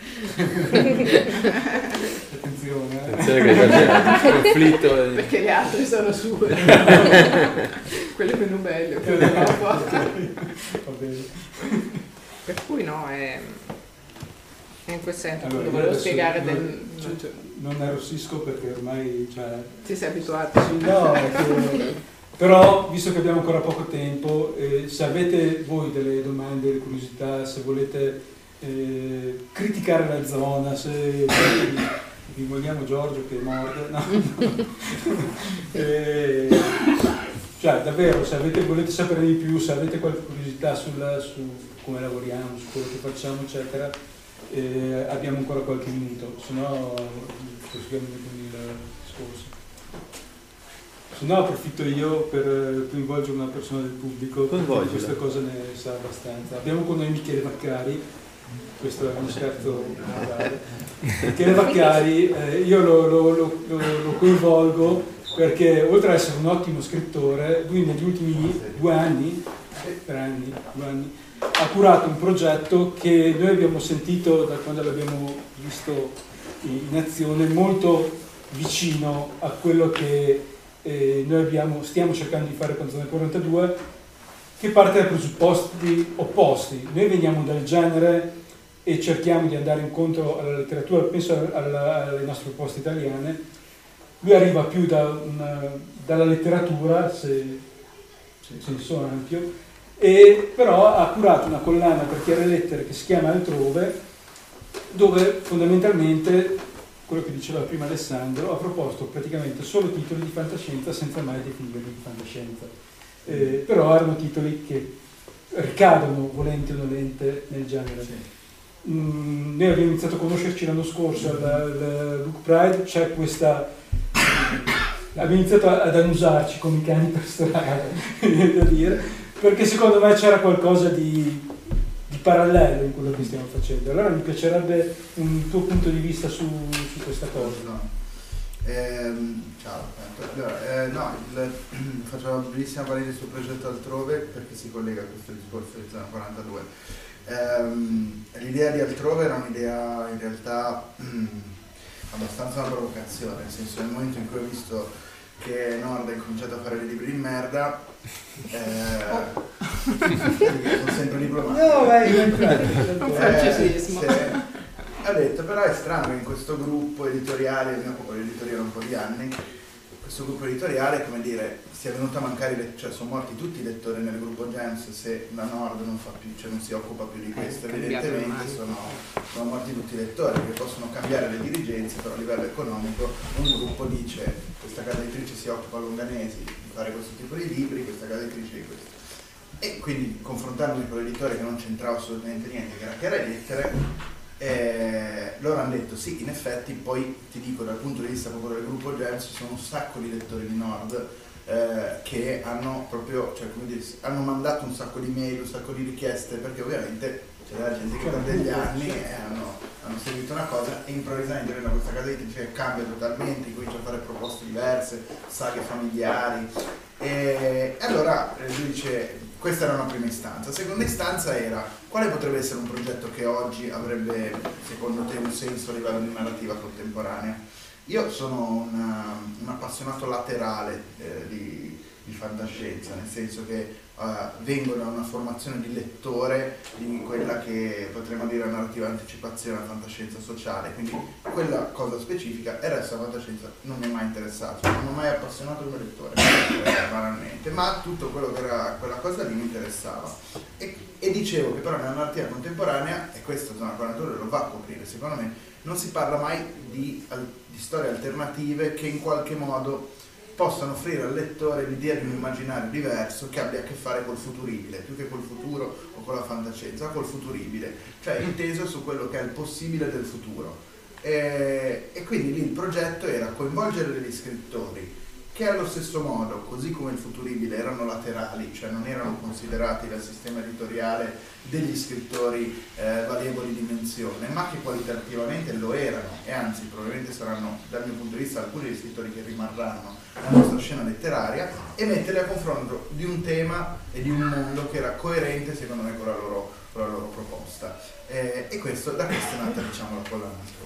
Attenzione. eh. Attenzione che c'è un conflitto. perché le altre sono sue, <laughs> quelle meno belle, quelle <laughs> Va dopo. bene. Per cui no, è in quel senso Allora, volevo spiegare non, del... cioè, cioè, non arrossisco perché ormai cioè, Ti sei abituato? Sì, no, che- <laughs> però visto che abbiamo ancora poco tempo, eh, se avete voi delle domande, delle curiosità, se volete eh, criticare la zona, se vi, vogliamo Giorgio che morde, no, no. <laughs> <laughs> Eh, cioè davvero, se avete, volete sapere di più, se avete qualche curiosità sulla- su come lavoriamo, su quello che facciamo, eccetera, eh, abbiamo ancora qualche minuto, se no proseguiamo con il discorso. Se no approfitto io per eh, coinvolgere una persona del pubblico, perché queste cose ne sa abbastanza. Abbiamo con noi Michele Vaccari, questo è uno scherzo naturale. Michele Vaccari, eh, io lo, lo- lo- lo- coinvolgo perché oltre ad essere un ottimo scrittore, lui negli ultimi due anni, eh, tre anni, due anni, ha curato un progetto che noi abbiamo sentito da quando l'abbiamo visto in azione molto vicino a quello che eh, noi abbiamo- stiamo cercando di fare con Zona 42 che parte da presupposti opposti. Noi veniamo dal genere e cerchiamo di andare incontro alla letteratura, penso alla- alle nostre proposte italiane. Lui arriva più da una- dalla letteratura, se, se in senso ampio, e però ha curato una collana per chiare lettere che si chiama Altrove, dove fondamentalmente, quello che diceva prima Alessandro, ha proposto praticamente solo titoli di fantascienza senza mai definirli di fantascienza. Eh, però erano titoli che ricadono, volente o nolente, nel genere. Mm, noi abbiamo iniziato a conoscerci l'anno scorso al, Book Pride, c'è questa... abbiamo iniziato ad annusarci come i cani per strada, <laughs> da dire, perché secondo me c'era qualcosa di, di parallelo in quello che stiamo facendo. Allora mi piacerebbe un tuo punto di vista su, su questa cosa. No. Ehm, ciao, eh, no, il- <clears throat> faccio una brevissima parentesi sul progetto altrove perché si collega a questo discorso di zona 42. Ehm, l'idea di altrove era un'idea in realtà <clears throat> abbastanza una provocazione, nel senso nel momento in cui ho visto che Nord ha incominciato a fare dei libri di merda, eh, sono sempre diplomatico. No, vai, francesismo. Eh, sì. Ha detto, però è strano che in questo gruppo editoriale, io mi occupo di editoria da un po' di anni, questo gruppo editoriale, come dire, sia venuto a mancare, cioè sono morti tutti i lettori nel gruppo Gems se la Nord non fa più, cioè non si occupa più di questo, cambiato evidentemente sono, sono morti tutti i lettori, perché possono cambiare le dirigenze, però a livello economico un gruppo dice questa casa editrice si occupa con Ganesi di fare questo tipo di libri, questa casa editrice di questo. E quindi confrontandomi con l'editore che non c'entrava assolutamente niente, che era Chiara Lettere, eh, loro hanno detto sì, in effetti, poi ti dico dal punto di vista proprio del gruppo Gems, ci sono un sacco di lettori di Nord eh, che hanno proprio, cioè come dire, hanno mandato un sacco di mail, un sacco di richieste, perché ovviamente c'è della gente che per degli anni eh, hanno, hanno seguito una cosa e improvvisamente arriva questa casa editrice che cambia totalmente, comincia a fare proposte diverse, saghe familiari. E, e allora eh, lui dice, questa era una prima istanza. Seconda istanza era, quale potrebbe essere un progetto che oggi avrebbe, secondo te, un senso a livello di narrativa contemporanea? Io sono una- un appassionato laterale eh, di, di fantascienza, nel senso che eh, vengo da una formazione di lettore di quella che potremmo dire narrativa anticipazione, fantascienza sociale, quindi quella cosa specifica e il resto della fantascienza non mi è mai interessato, non ha mai appassionato come lettore, eh, banalmente, ma tutto quello che era quella cosa lì mi interessava. E, e dicevo che però nella narrativa contemporanea, e questo Zona 42 lo va a coprire, secondo me, non si parla mai di, di storie alternative che in qualche modo possano offrire al lettore l'idea di un immaginario diverso che abbia a che fare col futuribile, più che col futuro o con la fantascienza, col futuribile, cioè inteso su quello che è il possibile del futuro. E, e quindi lì il progetto era coinvolgere degli scrittori che allo stesso modo, così come il futuribile, erano laterali, cioè non erano considerati dal sistema editoriale degli scrittori eh, valevoli di menzione, ma che qualitativamente lo erano e anzi probabilmente saranno dal mio punto di vista alcuni degli scrittori che rimarranno nella nostra scena letteraria e metterli a confronto di un tema e di un mondo che era coerente secondo me con la loro, con la loro proposta. Eh, e questo, da questo è nata diciamo, la collana.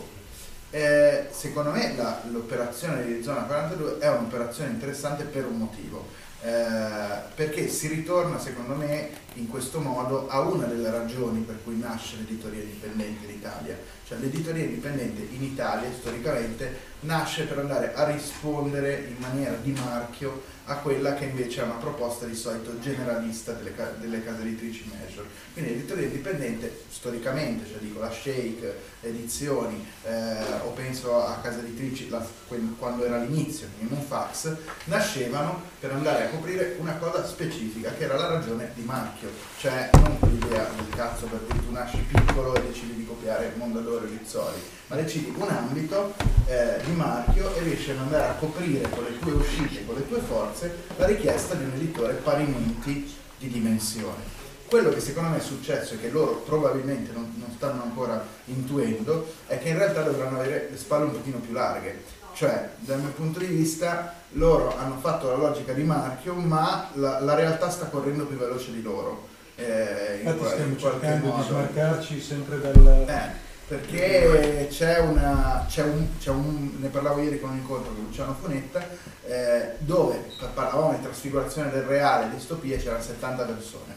Eh, secondo me la, l'operazione di Zona 42 è un'operazione interessante per un motivo, eh, perché si ritorna secondo me in questo modo a una delle ragioni per cui nasce l'editoria indipendente in Italia, cioè l'editoria indipendente in Italia storicamente nasce per andare a rispondere in maniera di marchio a quella che invece è una proposta di solito generalista delle, delle case editrici major. Quindi l'editoria indipendente storicamente, cioè dico la Shake, edizioni eh, o penso a case editrici la, quando era l'inizio, in un fax, nascevano per andare a coprire una cosa specifica che era la ragione di marchio, cioè non quell'idea del cazzo per cui tu nasci piccolo e decidi di copiare Mondadori o Rizzoli, ma decidi un ambito eh, di marchio e riesci ad andare a coprire con le tue uscite, con le tue forze, la richiesta di un editore parimenti di dimensione. Quello che secondo me è successo e che loro probabilmente non, non stanno ancora intuendo è che in realtà dovranno avere le spalle un pochino più larghe. Cioè, dal mio punto di vista, loro hanno fatto la logica di marchio, ma la, la realtà sta correndo più veloce di loro. Eh, Infatti stiamo cercando modo. di smarcarci sempre dal... Eh perché c'è, una, c'è, un, c'è un, ne parlavo ieri con un incontro con Luciano Fonetta, eh, dove parlavamo di trasfigurazione del reale, distopia, c'erano 70 persone.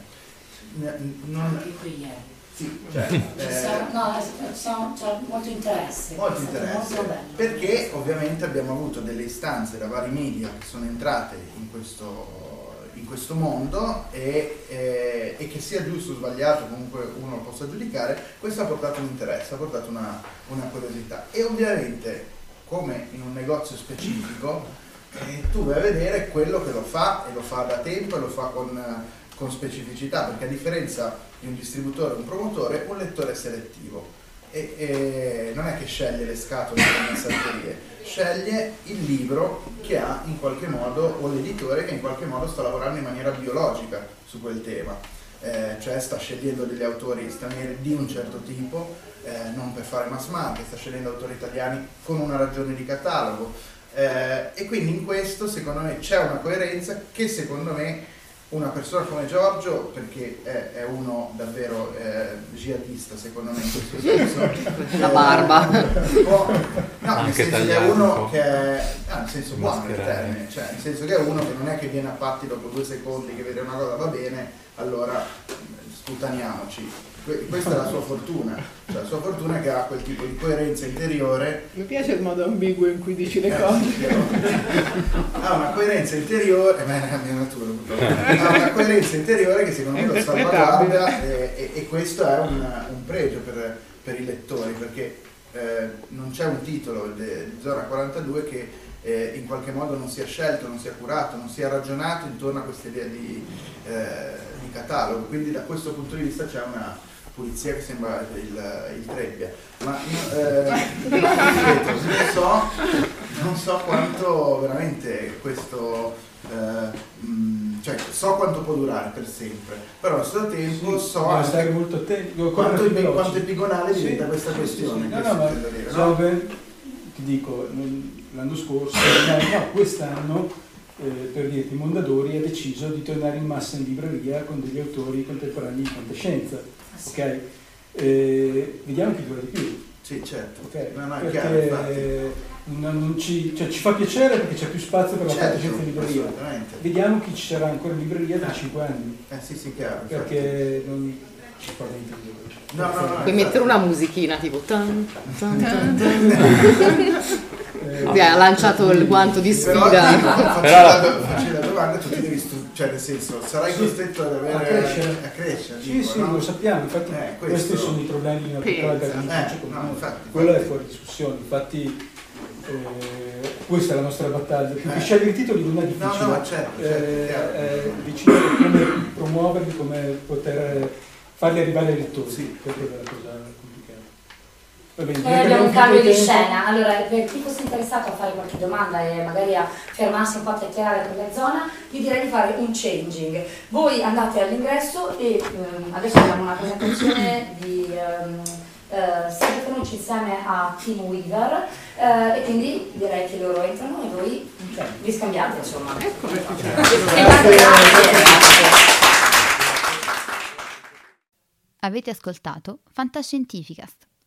Non, sì, cioè, eh, no, c'è molto interesse. Molto interesse. Molto perché ovviamente abbiamo avuto delle istanze da vari media che sono entrate in questo in questo mondo e, eh, e, che sia giusto o sbagliato, comunque uno lo possa giudicare, questo ha portato un interesse, ha portato una, una curiosità. E ovviamente, come in un negozio specifico, eh, tu vai a vedere quello che lo fa e lo fa da tempo e lo fa con, con specificità, perché a differenza di un distributore o un promotore, un lettore è selettivo. E, e non è che sceglie le scatole delle messaggierie, sceglie il libro che ha in qualche modo, o l'editore che in qualche modo sta lavorando in maniera biologica su quel tema, eh, cioè sta scegliendo degli autori stranieri di un certo tipo, eh, non per fare mass market, sta scegliendo autori italiani con una ragione di catalogo. Eh, e quindi in questo secondo me c'è una coerenza che secondo me una persona come Giorgio, perché è, è uno davvero eh, jihadista secondo me in <laughs> questo senso. La barba. Può, no, nel senso che è uno che è, no, nel senso buono il termine, cioè nel senso che è uno che non è che viene a patti dopo due secondi che vede una cosa va bene, allora sputaniamoci questa è la sua fortuna, cioè la sua fortuna è che ha quel tipo di coerenza interiore. Mi piace il modo ambiguo in cui dici le eh, cose. <laughs> ha una coerenza interiore, eh, è la mia natura, ha una coerenza interiore che secondo me lo salvaguarda e, e, e, questo è un, un pregio per, per, i lettori perché eh, non c'è un titolo di Zona 42 che eh, in qualche modo non sia scelto, non sia curato, non sia ragionato intorno a questa idea di, eh, di catalogo, quindi da questo punto di vista c'è una pulizia che sembra il, il Trebbia, ma eh, non, so, non so quanto veramente questo, eh, mh, cioè so quanto può durare per sempre, però allo stesso tempo sì, so anche molto attento, quanto, quanto epigonale sì, diventa questa questione. Sì, no, no, dire, no? ti dico, l'anno scorso, no, quest'anno eh, per dirti, Mondadori ha deciso di tornare in massa in libreria con degli autori contemporanei di fantascienza. Ok? Eh, vediamo chi dura di più. Sì, certo. Ok, No, no, perché chiaro, non- non ci, cioè, ci fa piacere perché c'è più spazio per la Certo, fantascienza in libreria. Vediamo chi ci sarà ancora in libreria tra Eh. 5 anni. Eh sì, sì, chiaro. Perché non ci fa niente di No, no, no, Puoi mettere una musichina tipo tan, tan, <laughs> tan, Eh, Vi ha lanciato il guanto di Però sfida. <laughs> Però- la, do- faccio la domanda, tu ti devi stu- cioè nel senso, sarai Sì. costretto ad avere A crescere. a crescere, Sì, dico, sì, no? lo sappiamo, infatti Eh, questo- questi sono i problemi Pensa. organizzazione. Eh, no, infatti, Quello è fuori discussione, infatti eh, questa è la nostra battaglia. Più che Eh. scegliere i titoli non è No, difficile, no, certo, certo, eh, eh, decidere come promuoverli, come poter farli arrivare ai lettori, Sì. questa è la cosa. Va bene, Noi abbiamo un cambio di tempo. scena, allora per chi fosse interessato a fare qualche domanda e magari a fermarsi un po' a chiacchierare con la zona, vi direi di fare un changing. Voi andate all'ingresso e ehm, adesso abbiamo una presentazione di um, Stefano insieme a Tim Weaver eh, e quindi direi che loro entrano e voi vi scambiate insomma. Qua. Grazie. Avete ascoltato Fantascientificast,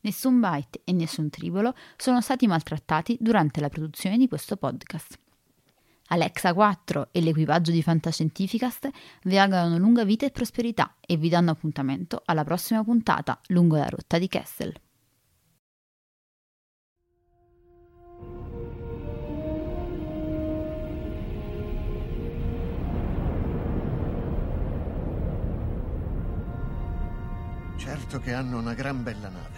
Nessun byte e nessun tribolo sono stati maltrattati durante la produzione di questo podcast. Alexa 4 e l'equipaggio di Fantascientificast vi augurano lunga vita e prosperità e vi danno appuntamento alla prossima puntata lungo la rotta di Kessel. Certo che hanno una gran bella nave.